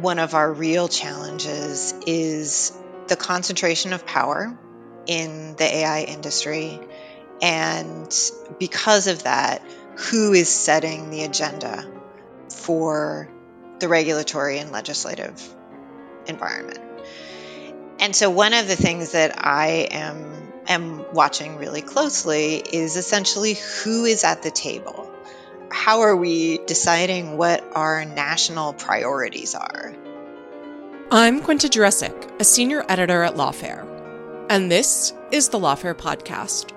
One of our real challenges is the concentration of power in the AI industry. And because of that, who is setting the agenda for the regulatory and legislative environment. And so one of the things that I am am watching really closely is essentially who is at the table. How are we deciding what our national priorities are? I'm Quinta Jurecic, a senior editor at Lawfare, and this is the Lawfare podcast,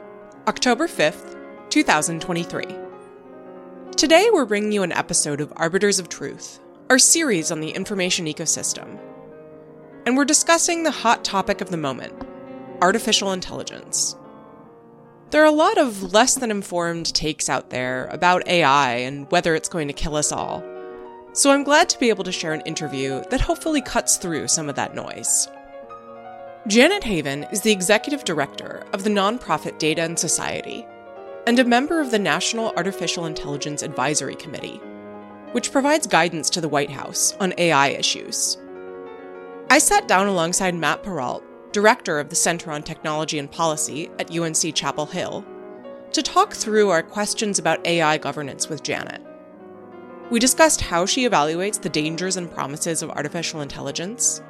October 5th, 2023. Today, we're bringing you an episode of Arbiters of Truth, our series on the information ecosystem. And we're discussing the hot topic of the moment artificial intelligence. There are a lot of less than informed takes out there about AI and whether it's going to kill us all. So I'm glad to be able to share an interview that hopefully cuts through some of that noise. Janet Haven is the executive director of the nonprofit Data and Society, and a member of the National Artificial Intelligence Advisory Committee, which provides guidance to the White House on AI issues. I sat down alongside Matt Perault, director of the Center on Technology and Policy at UNC Chapel Hill, to talk through our questions about AI governance with Janet. We discussed how she evaluates the dangers and promises of artificial intelligence,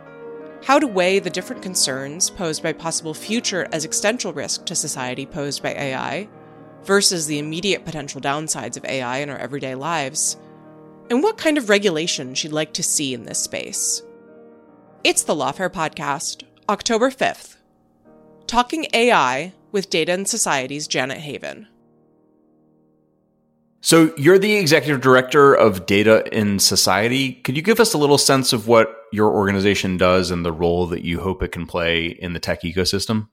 how to weigh the different concerns posed by possible future existential risk to society posed by AI, versus the immediate potential downsides of AI in our everyday lives, and what kind of regulation she'd like to see in this space. It's the Lawfare Podcast, October 5th. Talking AI with Data and Society's Janet Haven. So, you're the executive director of Data and Society. Could you give us a little sense of what your organization does and the role that you hope it can play in the tech ecosystem?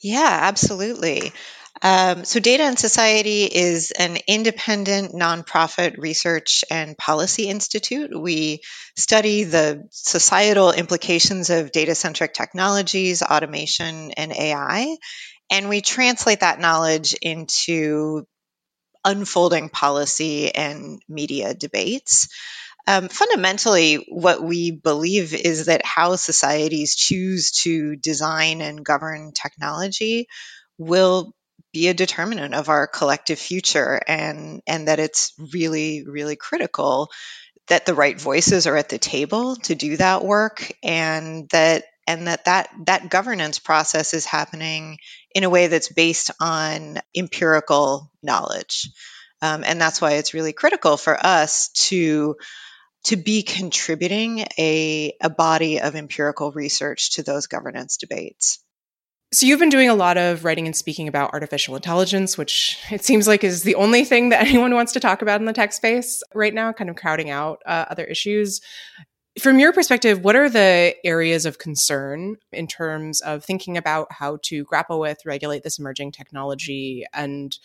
Yeah, absolutely. Um, so, Data and Society is an independent nonprofit research and policy institute. We study the societal implications of data centric technologies, automation, and AI. And we translate that knowledge into unfolding policy and media debates. Um, fundamentally, what we believe is that how societies choose to design and govern technology will be a determinant of our collective future and and that it's really really critical that the right voices are at the table to do that work and that and that that, that governance process is happening in a way that's based on empirical knowledge. Um, and that's why it's really critical for us to to be contributing a, a body of empirical research to those governance debates so you've been doing a lot of writing and speaking about artificial intelligence, which it seems like is the only thing that anyone wants to talk about in the tech space right now, kind of crowding out uh, other issues. From your perspective, what are the areas of concern in terms of thinking about how to grapple with, regulate this emerging technology, and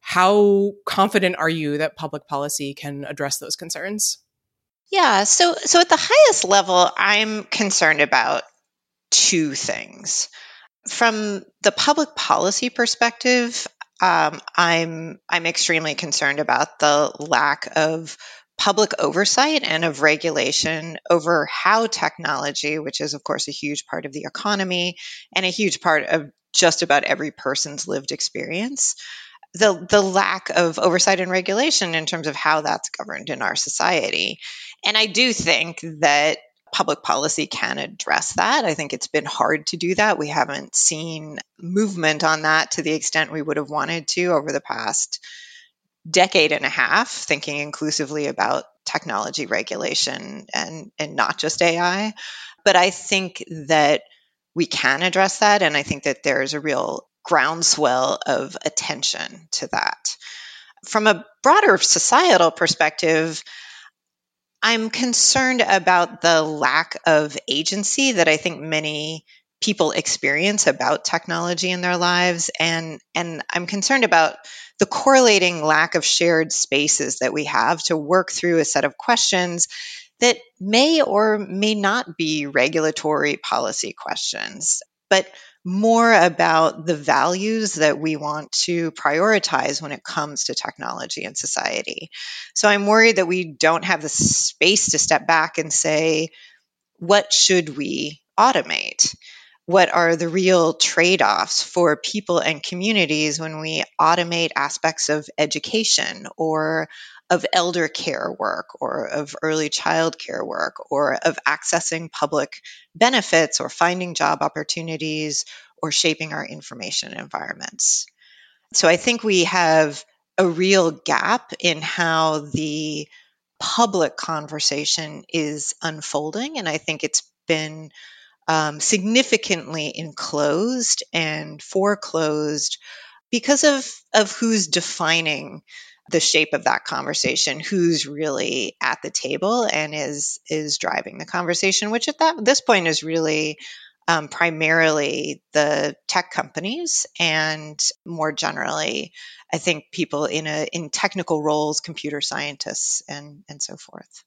how confident are you that public policy can address those concerns? Yeah, so so at the highest level, I'm concerned about two things from the public policy perspective, um, I'm I'm extremely concerned about the lack of public oversight and of regulation over how technology, which is, of course, a huge part of the economy and a huge part of just about every person's lived experience, the, the lack of oversight and regulation in terms of how that's governed in our society. And I do think that public policy can address that. I think it's been hard to do that. We haven't seen movement on that to the extent we would have wanted to over the past decade and a half, thinking inclusively about technology regulation and, and not just AI. But I think that we can address that. And I think that there's a real groundswell of attention to that. From a broader societal perspective, I'm concerned about the lack of agency that I think many people experience about technology in their lives. And and I'm concerned about the correlating lack of shared spaces that we have to work through a set of questions that may or may not be regulatory policy questions. But more about the values that we want to prioritize when it comes to technology and society. So I'm worried that we don't have the space to step back and say, what should we automate? What are the real trade offs for people and communities when we automate aspects of education or of elder care work or of early child care work or of accessing public benefits or finding job opportunities or shaping our information environments. So I think we have a real gap in how the public conversation is unfolding. And I think it's been um, significantly enclosed and foreclosed because of, of who's defining the shape of that conversation who's really at the table and is is driving the conversation which at that this point is really um, primarily the tech companies and more generally i think people in a in technical roles computer scientists and and so forth.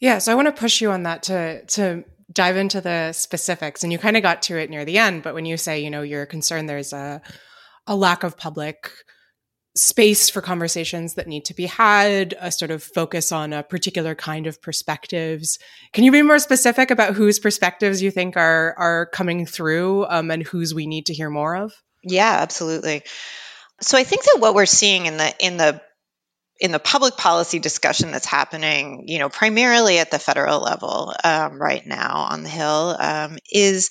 Yeah so i want to push you on that to to dive into the specifics and you kind of got to it near the end but when you say you know you're concerned there's a a lack of public space for conversations that need to be had, a sort of focus on a particular kind of perspectives. Can you be more specific about whose perspectives you think are are coming through um, and whose we need to hear more of? Yeah, absolutely. So I think that what we're seeing in the in the in the public policy discussion that's happening, you know, primarily at the federal level um, right now on the Hill, um, is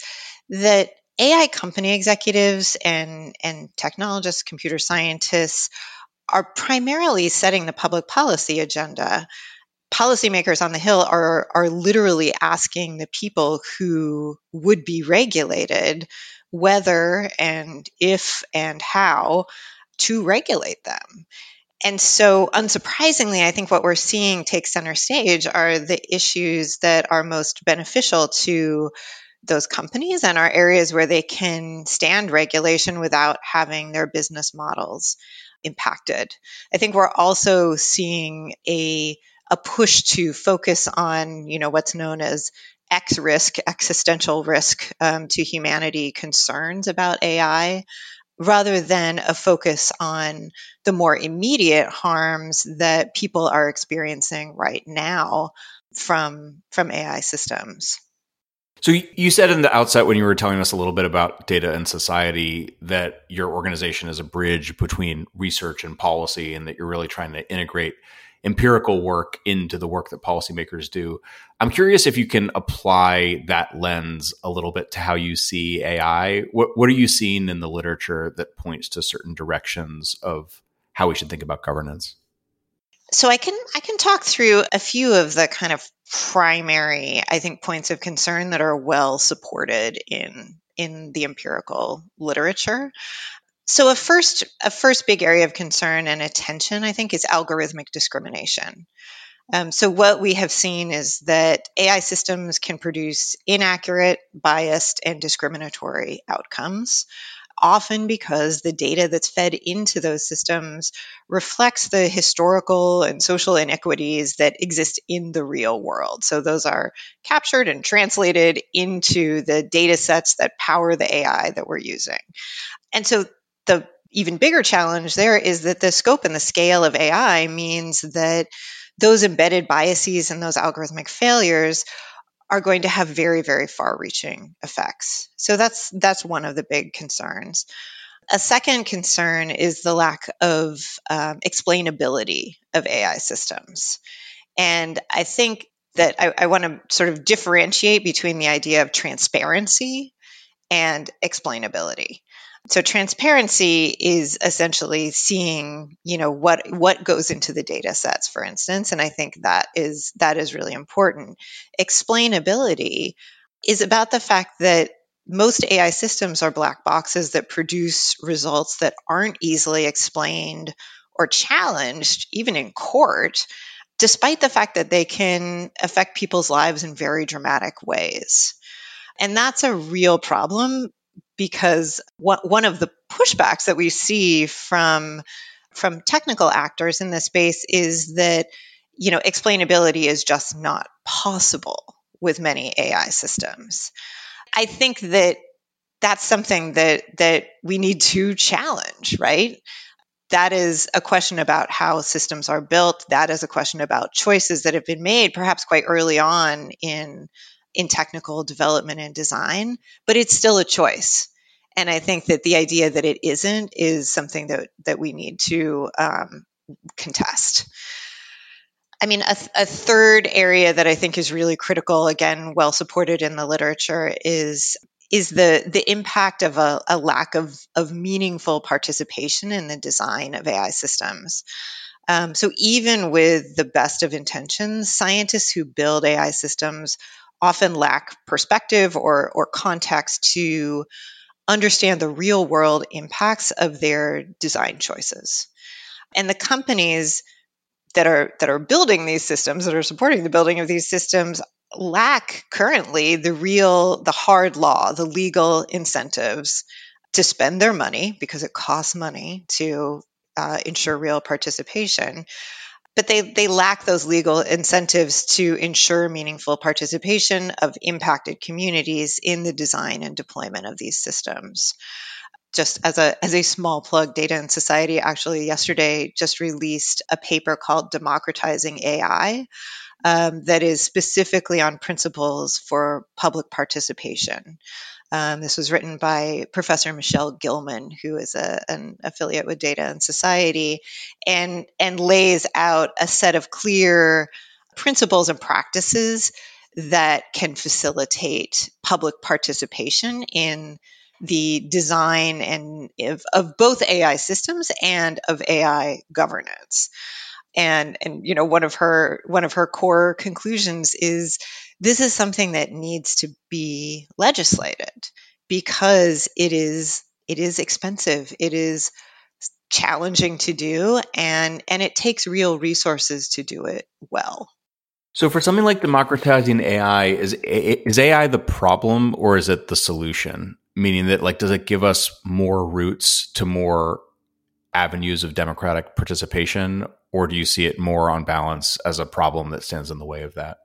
that AI company executives and, and technologists, computer scientists are primarily setting the public policy agenda. Policymakers on the Hill are, are literally asking the people who would be regulated whether and if and how to regulate them. And so, unsurprisingly, I think what we're seeing take center stage are the issues that are most beneficial to those companies and are areas where they can stand regulation without having their business models impacted. I think we're also seeing a a push to focus on you know what's known as X risk, existential risk um, to humanity concerns about AI, rather than a focus on the more immediate harms that people are experiencing right now from from AI systems. So you said in the outset when you were telling us a little bit about data and society that your organization is a bridge between research and policy and that you're really trying to integrate empirical work into the work that policymakers do. I'm curious if you can apply that lens a little bit to how you see AI. What what are you seeing in the literature that points to certain directions of how we should think about governance? So I can I can talk through a few of the kind of primary, I think, points of concern that are well supported in in the empirical literature. So a first a first big area of concern and attention, I think, is algorithmic discrimination. Um, so what we have seen is that AI systems can produce inaccurate, biased, and discriminatory outcomes often because the data that's fed into those systems reflects the historical and social inequities that exist in the real world. So those are captured and translated into the data sets that power the AI that we're using. And so the even bigger challenge there is that the scope and the scale of AI means that those embedded biases and those algorithmic failures are going to have very very far reaching effects. So that's that's one of the big concerns. A second concern is the lack of um, explainability of ai systems. And i think that I, I want to sort of differentiate between the idea of transparency and explainability so transparency is essentially seeing, you know, what what goes into the data sets, for instance, and I think that is that is really important. Explainability is about the fact that most AI systems are black boxes that produce results that aren't easily explained or challenged, even in court, despite the fact that they can affect people's lives in very dramatic ways. And that's a real problem because one of the pushbacks that we see from from technical actors in this space is that you know explainability is just not possible with many AI systems. I think that that's something that that we need to challenge, right? That is a question about how systems are built. That is a question about choices that have been made, perhaps quite early on in in technical development and design, but it's still a choice. And I think that the idea that it isn't is something that, that we need to um, contest. I mean, a, a, third area that I think is really critical, again, well supported in the literature, is is the the impact of a, a lack of of meaningful participation in the design of AI systems. Um, so even with the best of intentions, scientists who build AI systems often lack perspective or or context to understand the real world impacts of their design choices. And the companies that are that are building these systems that are supporting the building of these systems lack currently the real the hard law, the legal incentives to spend their money because it costs money to uh, ensure real participation but they, they lack those legal incentives to ensure meaningful participation of impacted communities in the design and deployment of these systems. Just as a, as a small plug, Data and Society actually yesterday just released a paper called Democratizing AI um, that is specifically on principles for public participation. Um, this was written by Professor Michele Gilman, who is a, an affiliate with Data and Society, and and lays out a set of clear principles and practices that can facilitate public participation in the design and of, of both AI systems and of AI governance. And and you know one of her one of her core conclusions is this is something that needs to be legislated because it is it is expensive it is challenging to do and and it takes real resources to do it well so for something like democratizing ai is is ai the problem or is it the solution meaning that like does it give us more routes to more avenues of democratic participation or do you see it more on balance as a problem that stands in the way of that?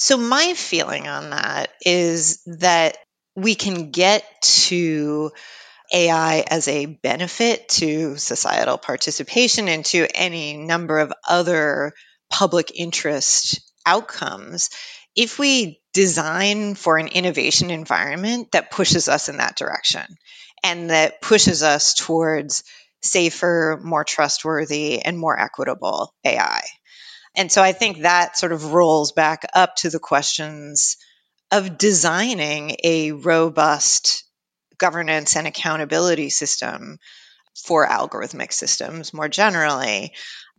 So, my feeling on that is that we can get to AI as a benefit to societal participation and to any number of other public interest outcomes if we design for an innovation environment that pushes us in that direction and that pushes us towards safer, more trustworthy, and more equitable AI. And so I think that sort of rolls back up to the questions of designing a robust governance and accountability system for algorithmic systems more generally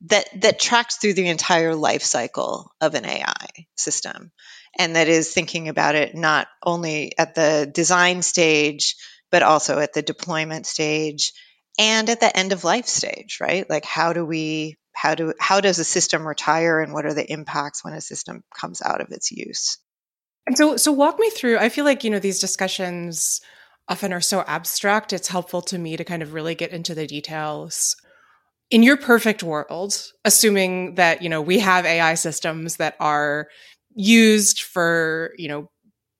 that that tracks through the entire life cycle of an AI system and that is thinking about it not only at the design stage but also at the deployment stage and at the end of life stage, right? Like how do we how do how does a system retire and what are the impacts when a system comes out of its use? And so so walk me through. I feel like, you know, these discussions often are so abstract. It's helpful to me to kind of really get into the details. In your perfect world, assuming that, you know, we have AI systems that are used for, you know,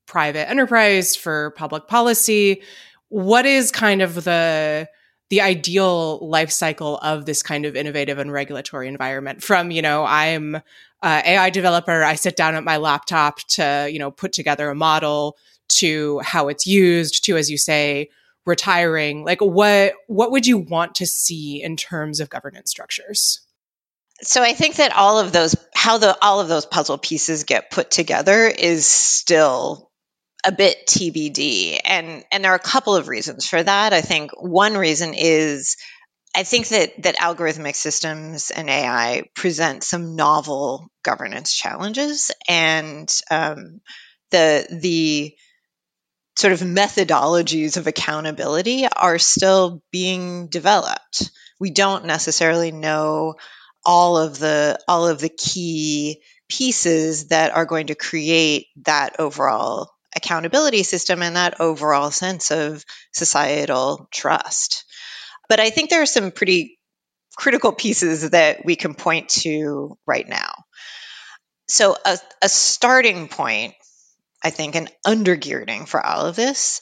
private enterprise, for public policy, what is kind of the the ideal life cycle of this kind of innovative and regulatory environment from you know i'm ai developer i sit down at my laptop to you know put together a model to how it's used to as you say retiring. Like what what would you want to see in terms of governance structures? So I think that all of those, how the all of those puzzle pieces get put together, is still a bit TBD, and and there are a couple of reasons for that. I think one reason is I think that that algorithmic systems and AI present some novel governance challenges, and um, the the sort of methodologies of accountability are still being developed. We don't necessarily know all of the all of the key pieces that are going to create that overall accountability system and that overall sense of societal trust. But I think there are some pretty critical pieces that we can point to right now. So, a, a starting point, I think, an undergirding for all of this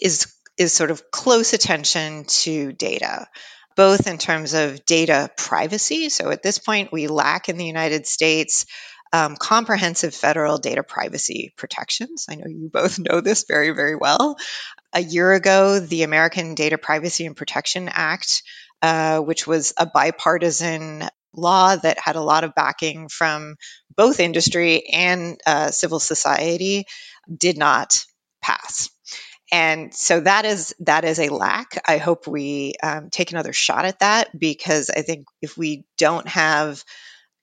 is is sort of close attention to data both in terms of data privacy. So at this point, we lack in the United States um, comprehensive federal data privacy protections. I know you both know this very, very well. A year ago, the American Data Privacy and Protection Act, uh, which was a bipartisan law that had a lot of backing from both industry and uh, civil society, did not pass and so that is that is a lack i hope we um, take another shot at that because i think if we don't have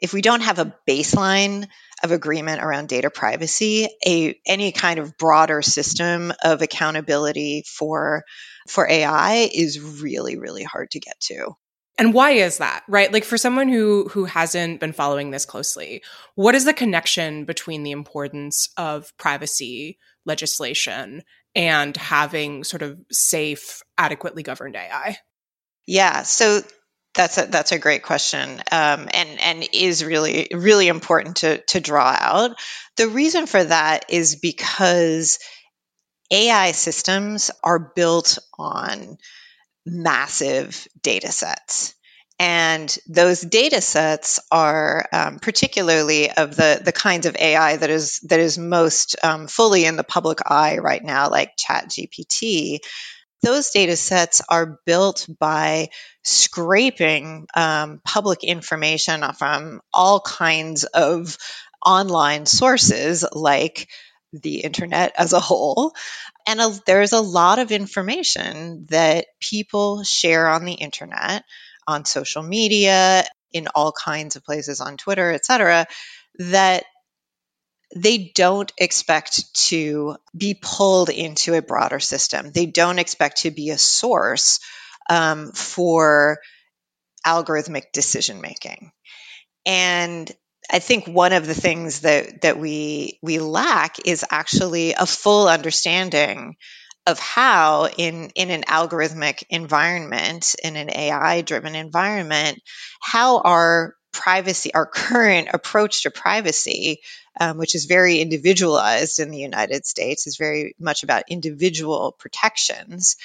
if we don't have a baseline of agreement around data privacy a any kind of broader system of accountability for for ai is really really hard to get to and why is that right like for someone who who hasn't been following this closely what is the connection between the importance of privacy legislation and having sort of safe, adequately governed AI? Yeah, so that's a that's a great question, um, and and is really really important to to draw out. The reason for that is because AI systems are built on massive data sets. And those data sets are um, particularly of the, the kinds of AI that is that is most um, fully in the public eye right now, like ChatGPT. Those data sets are built by scraping um, public information from all kinds of online sources like the internet as a whole. And a, there's a lot of information that people share on the internet on social media, in all kinds of places on Twitter, et cetera, that they don't expect to be pulled into a broader system. They don't expect to be a source um, for algorithmic decision making. And I think one of the things that that we we lack is actually a full understanding of how in in an algorithmic environment in an ai driven environment how our privacy our current approach to privacy um, which is very individualized in the united states is very much about individual protections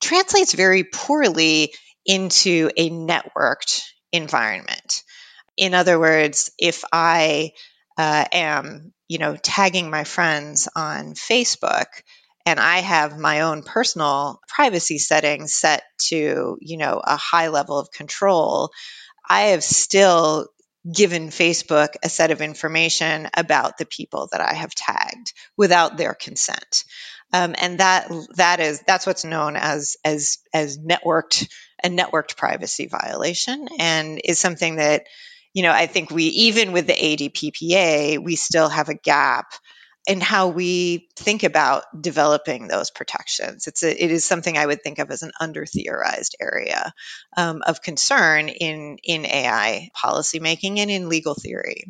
translates very poorly into a networked environment. In other words if i uh, am you know tagging my friends on facebook and I have my own personal privacy settings set to, you know, a high level of control, I have still given Facebook a set of information about the people that I have tagged without their consent. Um, and that that is that's what's known as as as networked a networked privacy violation and is something that you know I think we even with the ADPPA we still have a gap and how we think about developing those protections. It's a, it is something I would think of as an under theorized area um, of concern in in AI policymaking and in legal theory.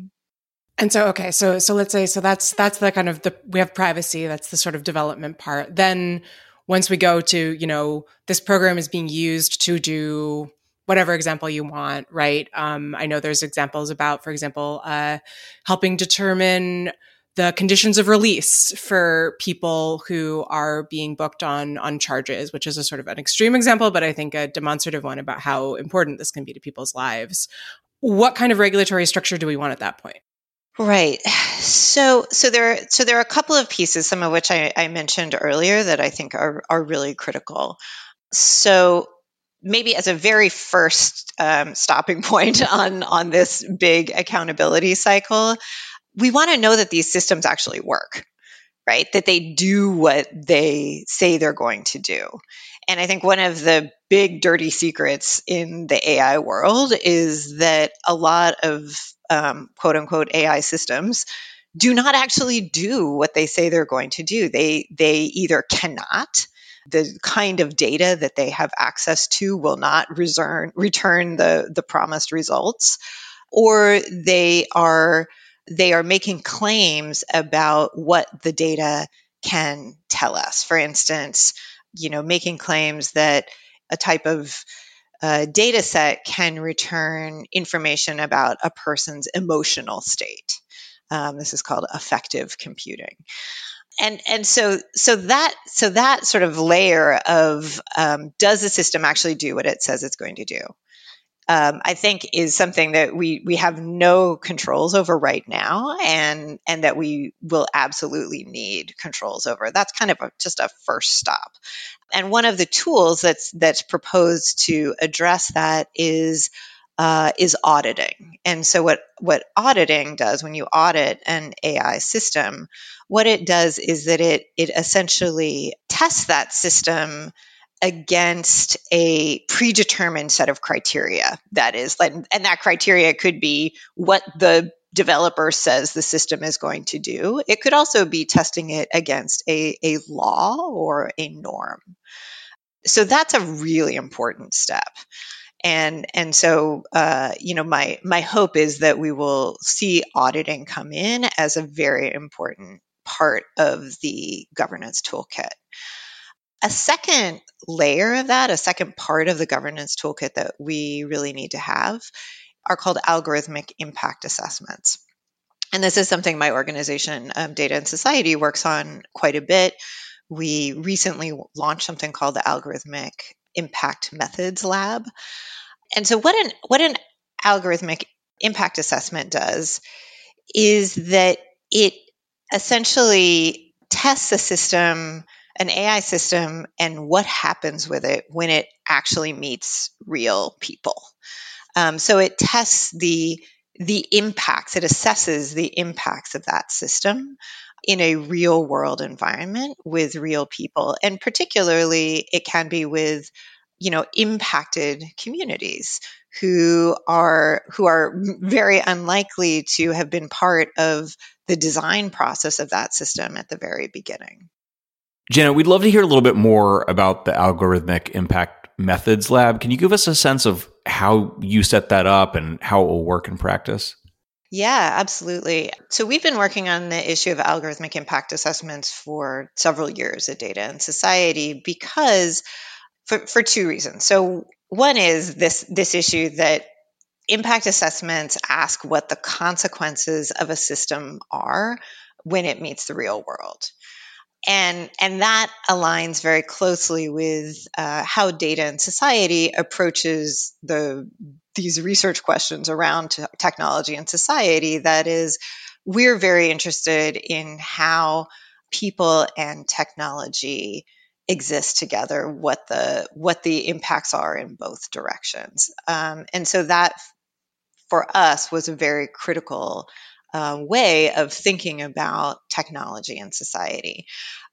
And so, okay, so so let's say so that's that's the kind of the we have privacy. That's the sort of development part. Then once we go to you know this program is being used to do whatever example you want, right? Um, I know there's examples about, for example, uh, helping determine the conditions of release for people who are being booked on on charges, which is a sort of an extreme example, but I think a demonstrative one about how important this can be to people's lives. What kind of regulatory structure do we want at that point? Right. So, so there, so there are a couple of pieces, some of which I, I mentioned earlier, that I think are are really critical. So, maybe as a very first um, stopping point on on this big accountability cycle, we want to know that these systems actually work, right? That they do what they say they're going to do. And I think one of the big dirty secrets in the AI world is that a lot of um, quote unquote AI systems do not actually do what they say they're going to do. They they either cannot the kind of data that they have access to will not return return the the promised results or they are they are making claims about what the data can tell us. For instance, you know, making claims that a type of uh, data set can return information about a person's emotional state. Um, this is called affective computing. And and so so that so that sort of layer of um, does the system actually do what it says it's going to do? Um, I think is something that we we have no controls over right now, and and that we will absolutely need controls over. That's kind of a, just a first stop. And one of the tools that's that's proposed to address that is uh, is auditing. And so what what auditing does when you audit an AI system, what it does is that it it essentially tests that system against a predetermined set of criteria. That is, and that criteria could be what the developer says the system is going to do. It could also be testing it against a, a law or a norm. So that's a really important step. And and so uh, you know my my hope is that we will see auditing come in as a very important part of the governance toolkit. A second layer of that, a second part of the governance toolkit that we really need to have are called algorithmic impact assessments. And this is something my organization, um, Data and Society, works on quite a bit. We recently launched something called the Algorithmic Impact Methods Lab. And so, what an what an algorithmic impact assessment does is that it essentially tests a system an AI system and what happens with it when it actually meets real people. Um, so it tests the the impacts, it assesses the impacts of that system in a real world environment with real people. And particularly, it can be with you know impacted communities who are who are very unlikely to have been part of the design process of that system at the very beginning. Janet, we'd love to hear a little bit more about the Algorithmic Impact Methods Lab. Can you give us a sense of how you set that up and how it will work in practice? Yeah, absolutely. So we've been working on the issue of algorithmic impact assessments for several years at Data and Society because for, for two reasons. So one is this this issue that impact assessments ask what the consequences of a system are when it meets the real world and and that aligns very closely with uh, how data and society approaches the these research questions around t- technology and society. That is we're very interested in how people and technology exist together what the what the impacts are in both directions. Um, and so that for us was a very critical uh, way of thinking about technology and society.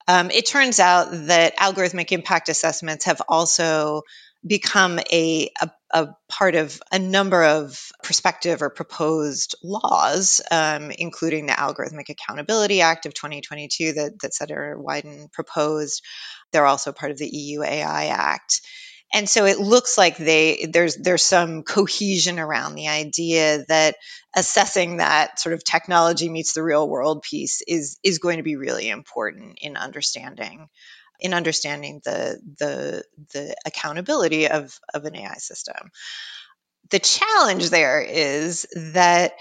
Um, it turns out that algorithmic impact assessments have also become a, a, a, part of a number of prospective or proposed laws, um, including the Algorithmic Accountability Act of 2022 that, that Senator Wyden proposed. They're also part of the EU AI Act and so it looks like they there's there's some cohesion around the idea that assessing that sort of technology meets the real world piece is is going to be really important in understanding in understanding the the the accountability of of an AI system. The challenge there is that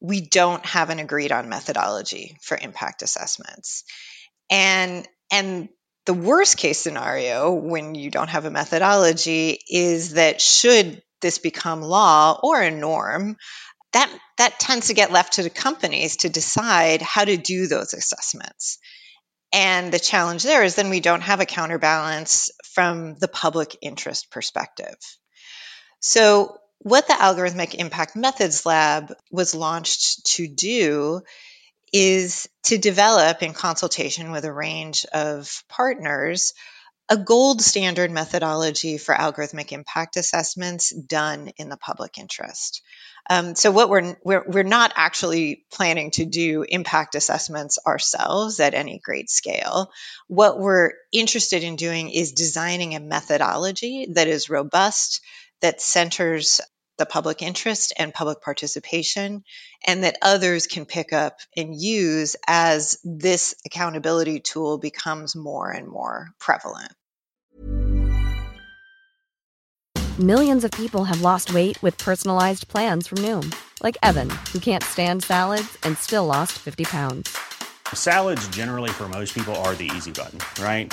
we don't have an agreed on methodology for impact assessments. And and the worst case scenario when you don't have a methodology is that should this become law or a norm, that that tends to get left to the companies to decide how to do those assessments. And the challenge there is then we don't have a counterbalance from the public interest perspective. So, what the Algorithmic Impact Methods Lab was launched to do is to develop, in consultation with a range of partners, a gold standard methodology for algorithmic impact assessments done in the public interest. Um, so what we're, we're we're not actually planning to do impact assessments ourselves at any great scale. What we're interested in doing is designing a methodology that is robust, that centers the public interest and public participation, and that others can pick up and use as this accountability tool becomes more and more prevalent. Millions of people have lost weight with personalized plans from Noom, like Evan, who can't stand salads and still lost 50 pounds. Salads, generally, for most people, are the easy button, right?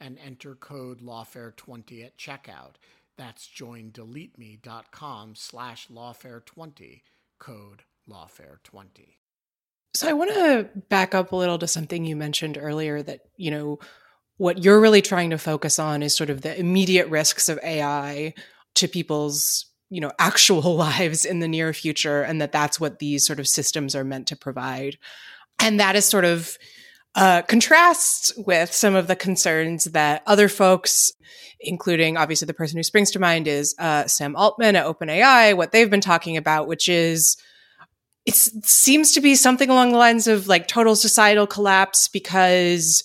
and enter code lawfare20 at checkout. That's joindeleteme.com slash lawfare20, code lawfare20. So I want to back up a little to something you mentioned earlier that, you know, what you're really trying to focus on is sort of the immediate risks of AI to people's you know actual lives in the near future and that that's what these sort of systems are meant to provide and that is sort of uh, contrasts with some of the concerns that other folks, including obviously the person who springs to mind is uh, Sam Altman at OpenAI, what they've been talking about, which is it seems to be something along the lines of like total societal collapse because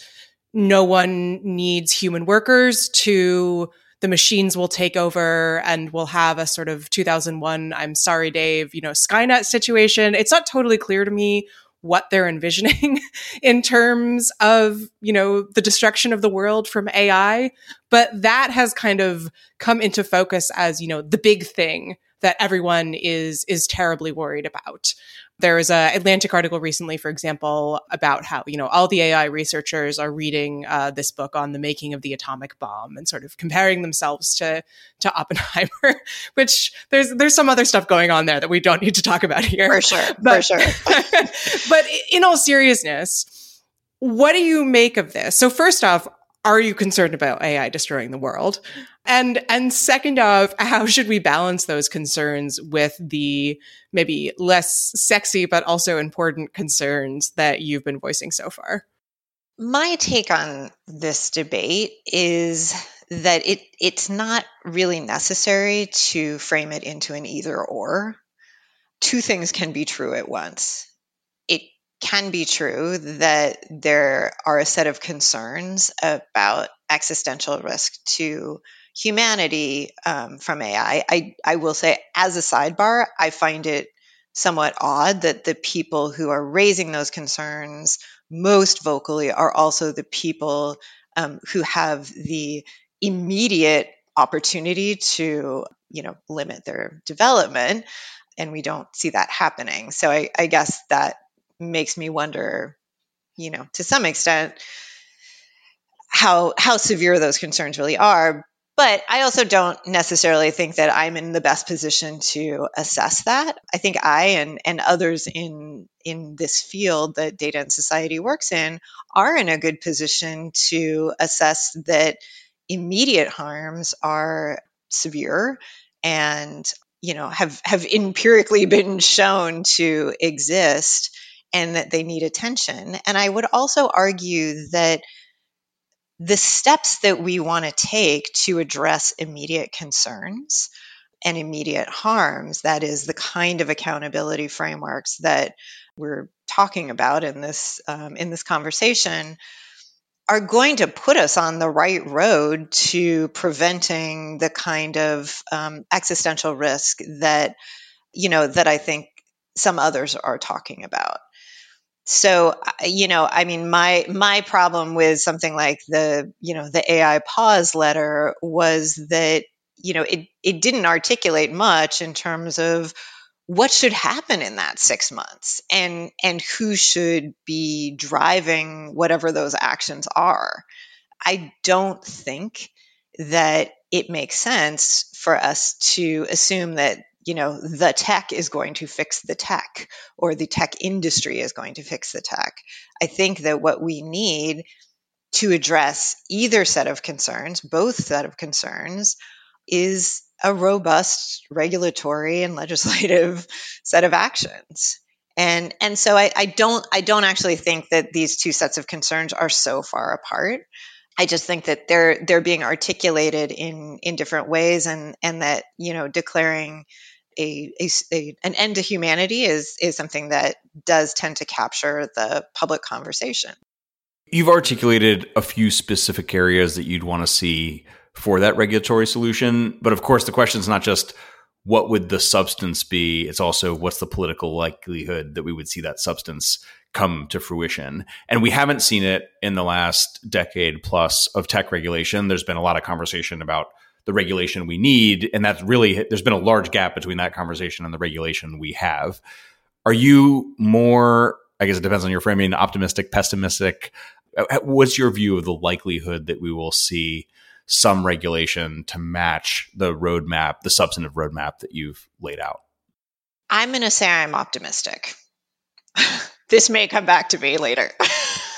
no one needs human workers to the machines will take over and we'll have a sort of 2001 i'm sorry dave you know skynet situation. It's not totally clear to me what they're envisioning in terms of you know the destruction of the world from ai but that has kind of come into focus as you know the big thing that everyone is is terribly worried about there was a Atlantic article recently, for example, about how you know all the AI researchers are reading uh, this book on the making of the atomic bomb and sort of comparing themselves to to Oppenheimer. Which there's there's some other stuff going on there that we don't need to talk about here. For sure, but, for sure. but in all seriousness, what do you make of this? So first off, are you concerned about AI destroying the world? And and second off, how should we balance those concerns with the maybe less sexy but also important concerns that you've been voicing so far? My take on this debate is that it it's not really necessary to frame it into an either or. Two things can be true at once It can be true that there are a set of concerns about existential risk to humanity um, from AI. I, I will say, as a sidebar, I find it somewhat odd that the people who are raising those concerns most vocally are also the people um, who have the immediate opportunity to you know limit their development and we don't see that happening so I, I guess that makes me wonder, you know, to some extent, how how severe those concerns really are. But I also don't necessarily think that I'm in the best position to assess that. I think I and, and others in in this field that data and society works in are in a good position to assess that immediate harms are severe and you know have have empirically been shown to exist and that they need attention. And I would also argue that the steps that we want to take to address immediate concerns and immediate harms, that is, the kind of accountability frameworks that we're talking about in this um, in this conversation, are going to put us on the right road to preventing the kind of um, existential risk that you know that I think some others are talking about so you know i mean my my problem with something like the you know the ai pause letter was that you know it it didn't articulate much in terms of what should happen in that 6 months and and who should be driving whatever those actions are. I don't think that it makes sense for us to assume that you know the tech is going to fix the tech or the tech industry is going to fix the tech. I think that what we need to address either set of concerns both set of concerns is a robust regulatory and legislative set of actions. And and so I, I don't i don't actually think that these two sets of concerns are so far apart. I just think that they're they're being articulated in in different ways, and and that you know declaring a, a, a, an end to humanity is is something that does tend to capture the public conversation. You've articulated a few specific areas that you'd want to see for that regulatory solution, but of course the question is not just what would the substance be, it's also what's the political likelihood that we would see that substance come to fruition. And we haven't seen it in the last decade plus of tech regulation. There's been a lot of conversation about the regulation we need. And that's really, there's been a large gap between that conversation and the regulation we have. Are you more, I guess it depends on your framing, optimistic, pessimistic? Uh, what's your view of the likelihood that we will see some regulation to match the roadmap, the substantive roadmap that you've laid out? I'm going to say I'm optimistic. this may come back to me later.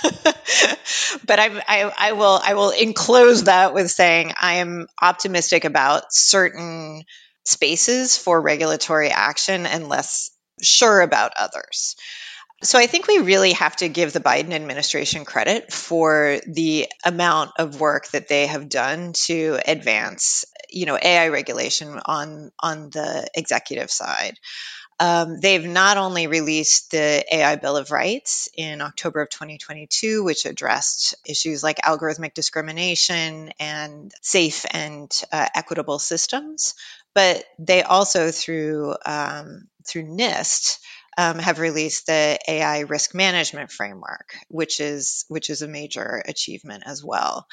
but I, I, I, will I will enclose that with saying I am optimistic about certain spaces for regulatory action and less sure about others. So I think we really have to give the Biden administration credit for the amount of work that they have done to advance, you know, AI regulation on on the executive side. Um, they've not only released the AI Bill of Rights in October of 2022, which addressed issues like algorithmic discrimination and safe and uh, equitable systems, but they also, through um, through NIST, um, have released the AI risk management framework, which is which is a major achievement as well.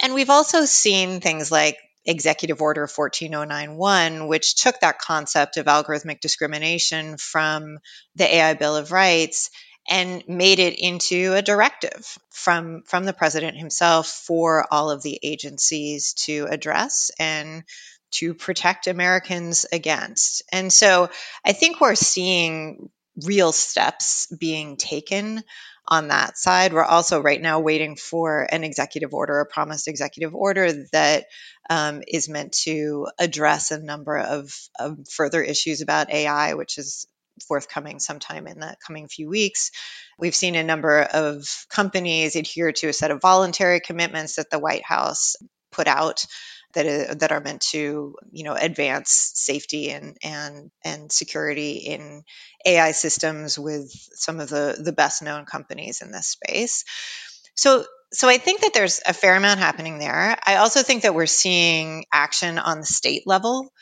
And we've also seen things like Executive Order 14091, which took that concept of algorithmic discrimination from the AI Bill of Rights and made it into a directive from from the president himself for all of the agencies to address and to protect Americans against. And so I think we're seeing real steps being taken on that side. We're also right now waiting for an executive order, a promised executive order that um, is meant to address a number of, of further issues about AI, which is forthcoming sometime in the coming few weeks. We've seen a number of companies adhere to a set of voluntary commitments that the White House put out that is, that are meant to you know advance safety and and and security in AI systems with some of the the best known companies in this space. So so I think that there's a fair amount happening there. I also think that we're seeing action on the state level.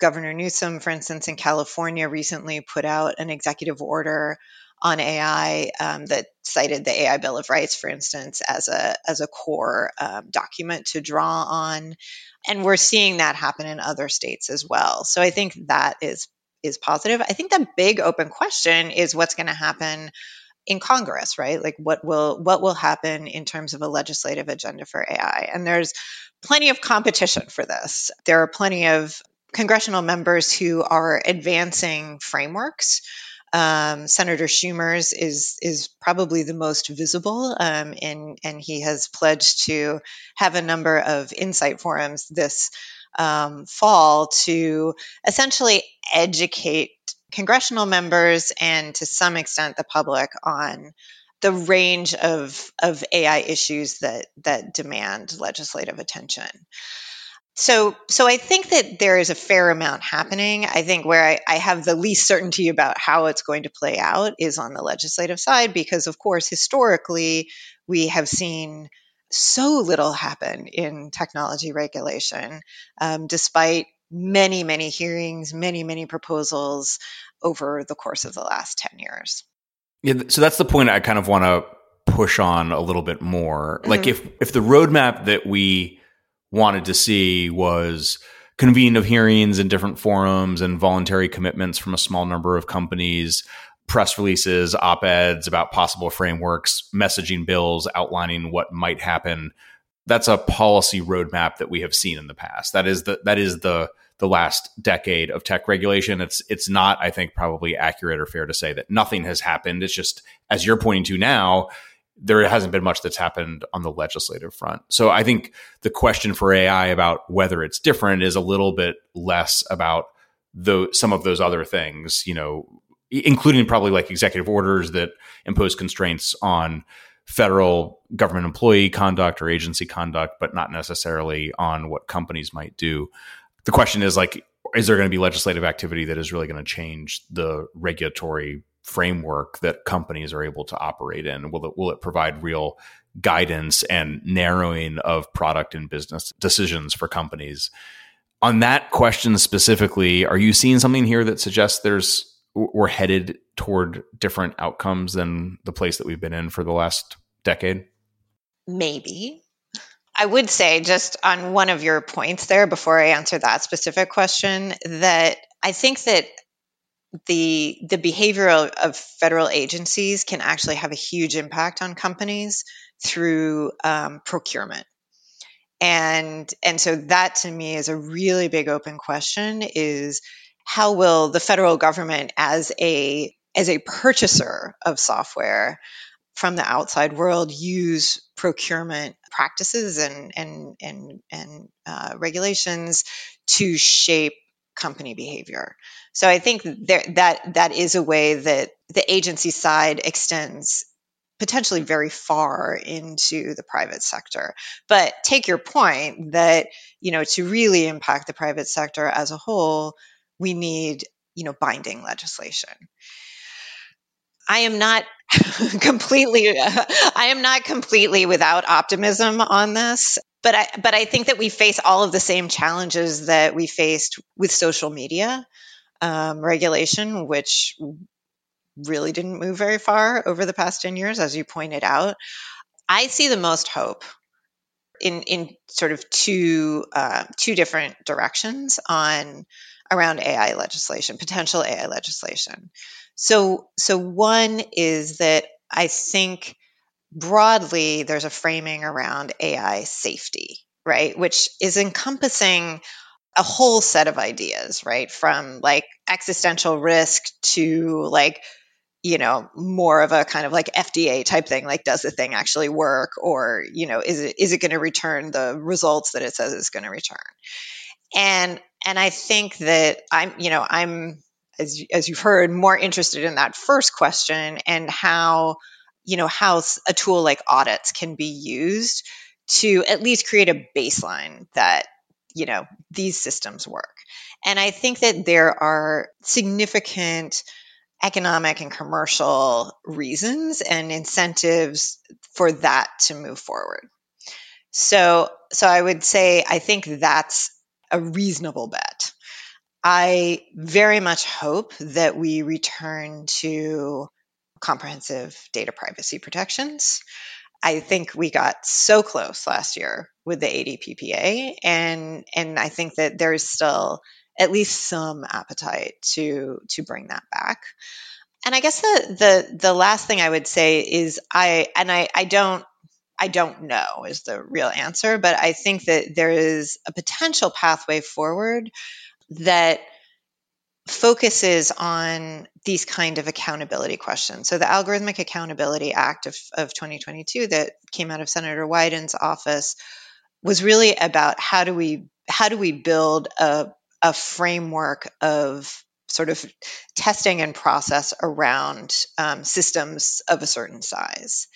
Governor Newsom, for instance, in California recently put out an executive order on AI um, that cited the AI Bill of Rights, for instance, as a as a core um, document to draw on, and we're seeing that happen in other states as well. So I think that is is positive. I think the big open question is what's going to happen in Congress, right? Like what will what will happen in terms of a legislative agenda for AI? And there's plenty of competition for this. There are plenty of congressional members who are advancing frameworks um, Senator Schumer's is is probably the most visible, um, and and he has pledged to have a number of insight forums this um, fall to essentially educate congressional members and to some extent the public on the range of of AI issues that that demand legislative attention. So, so I think that there is a fair amount happening. I think where I, I, have the least certainty about how it's going to play out is on the legislative side, because of course, historically, we have seen so little happen in technology regulation, um, despite many, many hearings, many, many proposals over the course of the last 10 years. Yeah, so that's the point I kind of want to push on a little bit more. Mm-hmm. Like if if the roadmap that we wanted to see was convening of hearings in different forums and voluntary commitments from a small number of companies, press releases, op eds about possible frameworks, messaging bills outlining what might happen that's a policy roadmap that we have seen in the past. That is the that is the the last decade of tech regulation. It's it's not, I think, probably accurate or fair to say that nothing has happened. It's just as you're pointing to now, there hasn't been much that's happened on the legislative front. So I think the question for AI about whether it's different is a little bit less about the some of those other things, you know, including probably like executive orders that impose constraints on federal government employee conduct or agency conduct, but not necessarily on what companies might do. The question is like, is there going to be legislative activity that is really going to change the regulatory framework that companies are able to operate in? Will it will it provide real guidance and narrowing of product and business decisions for companies? On that question specifically, are you seeing something here that suggests there's we're headed toward different outcomes than the place that we've been in for the last decade? Maybe. I would say, just on one of your points there, before I answer that specific question, that I think that the the behavior of federal agencies can actually have a huge impact on companies through um, procurement and and so that to me is a really big open question is how will the federal government as a as a purchaser of software from the outside world use procurement practices and and and, and uh, regulations to shape company behavior. So I think there, that that is a way that the agency side extends potentially very far into the private sector. But take your point that you know to really impact the private sector as a whole, we need you know binding legislation. I am not completely I am not completely without optimism on this but I but I think that we face all of the same challenges that we faced with social media um, regulation, which really didn't move very far over the past 10 years, as you pointed out. I see the most hope in in sort of two uh, two different directions on around AI legislation, potential AI legislation. So, so one is that I think broadly there's a framing around AI safety, right, which is encompassing a whole set of ideas, right, from like existential risk to like you know more of a kind of like FDA type thing like does the thing actually work? Or you know is it is it going to return the results that it says it's going to return? And and I think that I'm, you know, I'm as as you've heard more interested in that first question and how, you know, how a tool like audits can be used to at least create a baseline that you know these systems work. And I think that there are significant economic and commercial reasons and incentives for that to move forward. So so I would say I think that's a reasonable bet. I very much hope that we return to comprehensive data privacy protections. I think we got so close last year with the ADPPA, and and I think that there's still at least some appetite to to bring that back. And I guess the the the last thing I would say is I and I I don't I don't know is the real answer, but I think that there is a potential pathway forward that focuses on these kind of accountability questions. So the Algorithmic Accountability Act of, of 2022 that came out of Senator Wyden's office was really about how do we how do we build a, a framework of sort of testing and process around um, systems of a certain size.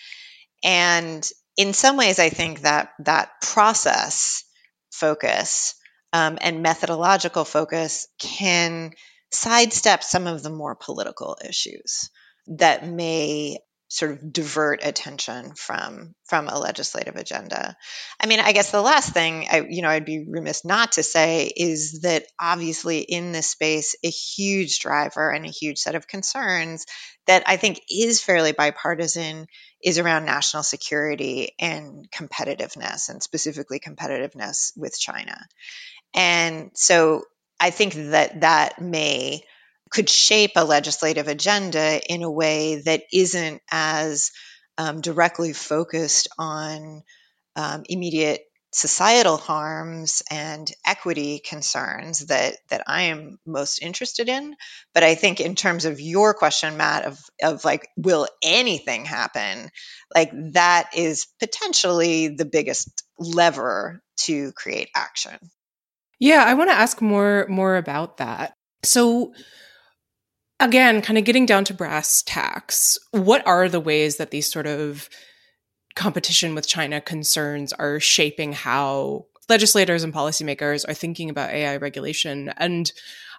And in some ways, I think that that process focus um, and methodological focus can sidestep some of the more political issues that may sort of divert attention from from a legislative agenda. I mean, I guess the last thing I you know I'd be remiss not to say is that obviously in this space a huge driver and a huge set of concerns that I think is fairly bipartisan is around national security and competitiveness and specifically competitiveness with China. And so I think that that may could shape a legislative agenda in a way that isn't as um, directly focused on um, immediate societal harms and equity concerns that that I am most interested in. But I think in terms of your question, Matt, of of like, will anything happen? Like that is potentially the biggest lever to create action. Yeah, I want to ask more more about that. So again, kind of getting down to brass tacks, what are the ways that these sort of competition with China concerns are shaping how legislators and policymakers are thinking about AI regulation? And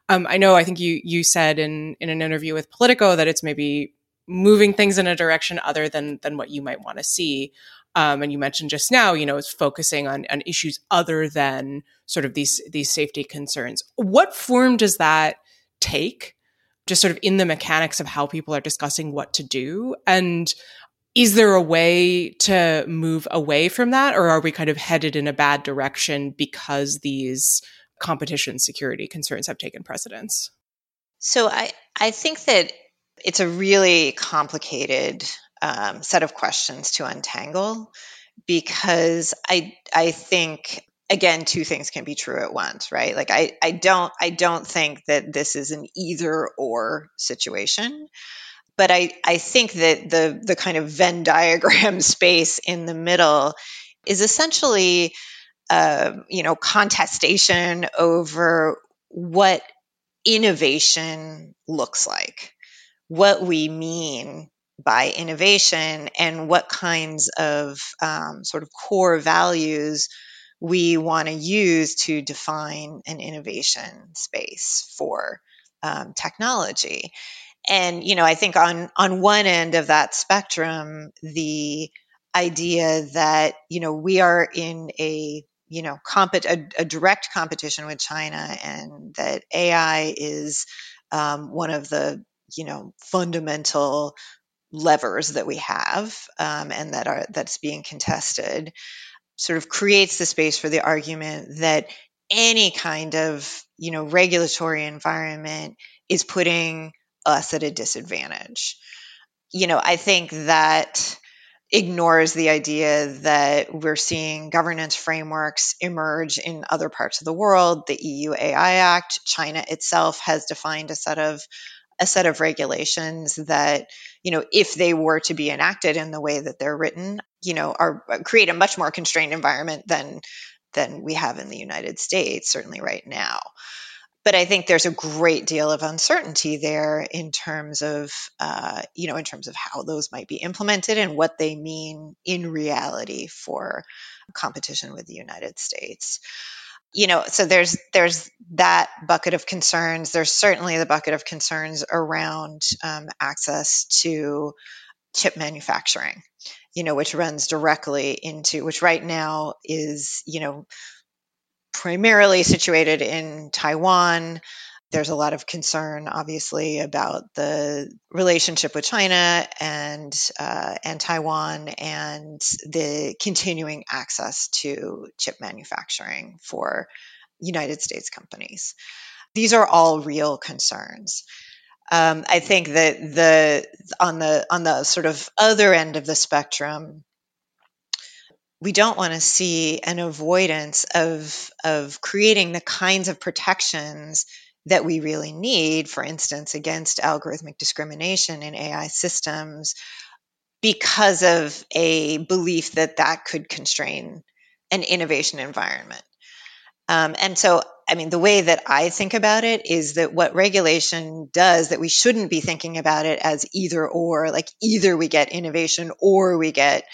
um, I know, I think you you said in in an interview with Politico that it's maybe moving things in a direction other than than what you might want to see. Um, and you mentioned just now, you know, it's focusing on, on issues other than sort of these these safety concerns. What form does that take? Just sort of in the mechanics of how people are discussing what to do, and is there a way to move away from that, or are we kind of headed in a bad direction because these competition security concerns have taken precedence? So I I think that it's a really complicated um, set of questions to untangle because I I think again two things can be true at once right? Like I, I don't i don't think that this is an either or situation but i i think that the the kind of venn diagram space in the middle is essentially uh, you know contestation over what innovation looks like what we mean by innovation and what kinds of um, sort of core values we want to use to define an innovation space for um, technology. And you know, I think on on one end of that spectrum, the idea that you know we are in a you know compet- a, a direct competition with China, and that AI is um, one of the you know fundamental levers that we have um, and that are that's being contested sort of creates the space for the argument that any kind of you know regulatory environment is putting us at a disadvantage. You know i think that ignores the idea that we're seeing governance frameworks emerge in other parts of the world. The eu ai act china itself has defined a set of a set of regulations that you know if they were to be enacted in the way that they're written you know are uh, create a much more constrained environment than than we have in the united states certainly right now. But I think there's a great deal of uncertainty there in terms of, uh, you know, in terms of how those might be implemented and what they mean in reality for competition with the United States. You know so there's there's that bucket of concerns. There's certainly the bucket of concerns around um, access to chip manufacturing you know which runs directly into which right now is you know primarily situated in taiwan there's a lot of concern, obviously, about the relationship with China and uh, and Taiwan and the continuing access to chip manufacturing for United States companies. These are all real concerns. Um, I think that the on the on the sort of other end of the spectrum, we don't want to see an avoidance of of creating the kinds of protections that we really need, for instance, against algorithmic discrimination in AI systems because of a belief that that could constrain an innovation environment. Um, and so, I mean, the way that I think about it is that what regulation does, that we shouldn't be thinking about it as either or, like either we get innovation or we get,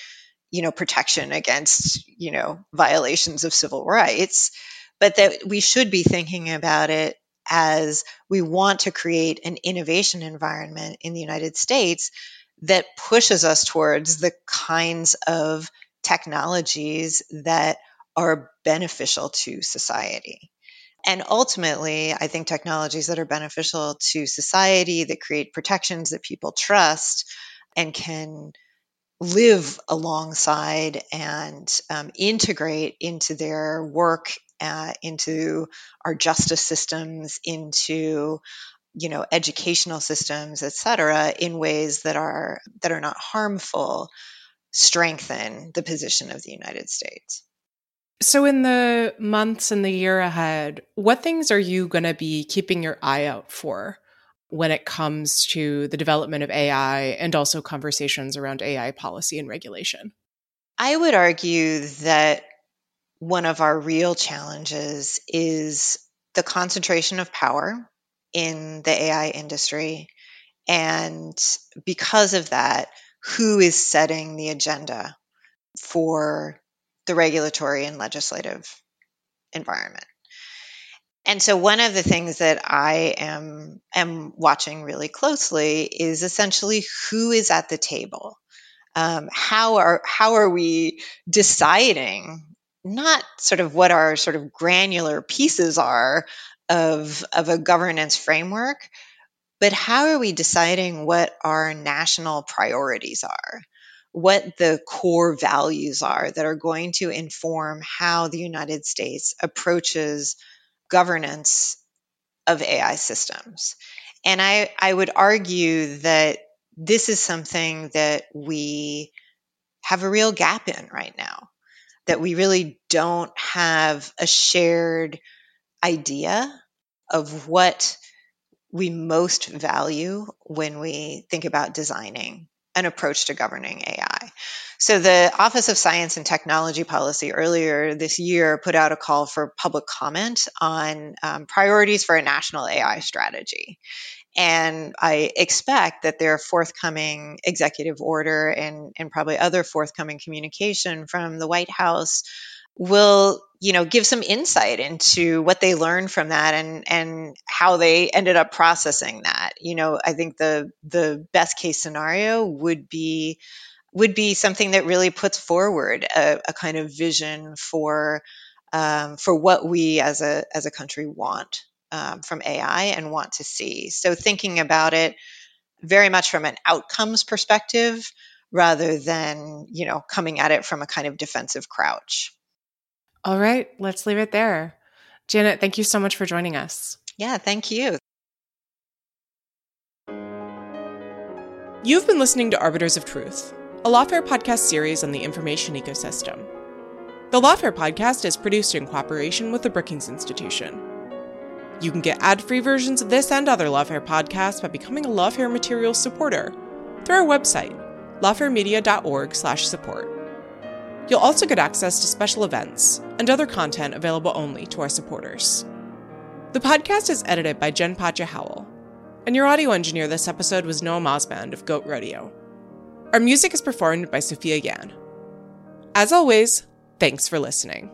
you know, protection against, you know, violations of civil rights, but that we should be thinking about it as we want to create an innovation environment in the United States that pushes us towards the kinds of technologies that are beneficial to society. And ultimately, I think technologies that are beneficial to society, that create protections that people trust and can live alongside and um, integrate into their work uh, into our justice systems, into you know educational systems, et cetera, in ways that are that are not harmful, strengthen the position of the United States. So, in the months and the year ahead, what things are you going to be keeping your eye out for when it comes to the development of AI and also conversations around AI policy and regulation? I would argue that one of our real challenges is the concentration of power in the AI industry. And because of that, who is setting the agenda for the regulatory and legislative environment. And so one of the things that I am am watching really closely is essentially who is at the table. Um, how are how are we deciding not sort of what our sort of granular pieces are of of a governance framework, but how are we deciding what our national priorities are? What the core values are that are going to inform how the United States approaches governance of AI systems. And I, I would argue that this is something that we have a real gap in right now, that we really don't have a shared idea of what we most value when we think about designing an approach to governing AI. So, the Office of Science and Technology Policy earlier this year put out a call for public comment on um, priorities for a national AI strategy. And I expect that their forthcoming executive order and, and probably other forthcoming communication from the White House will you know give some insight into what they learned from that and and how they ended up processing that you know i think the the best case scenario would be would be something that really puts forward a, a kind of vision for um, for what we as a as a country want um, from AI and want to see. So thinking about it very much from an outcomes perspective rather than you know coming at it from a kind of defensive crouch. All right, let's leave it there. Janet, thank you so much for joining us. Yeah, thank you. You've been listening to Arbiters of Truth, a Lawfare podcast series on the information ecosystem. The Lawfare podcast is produced in cooperation with the Brookings Institution. You can get ad-free versions of this and other Lawfare podcasts by becoming a Lawfare Materials supporter through our website, lawfaremedia.org/support. You'll also get access to special events and other content available only to our supporters. The podcast is edited by Jen Patja Howell, and your audio engineer this episode was Noah Mosband of Goat Rodeo. Our music is performed by Sophia Yan. As always, thanks for listening.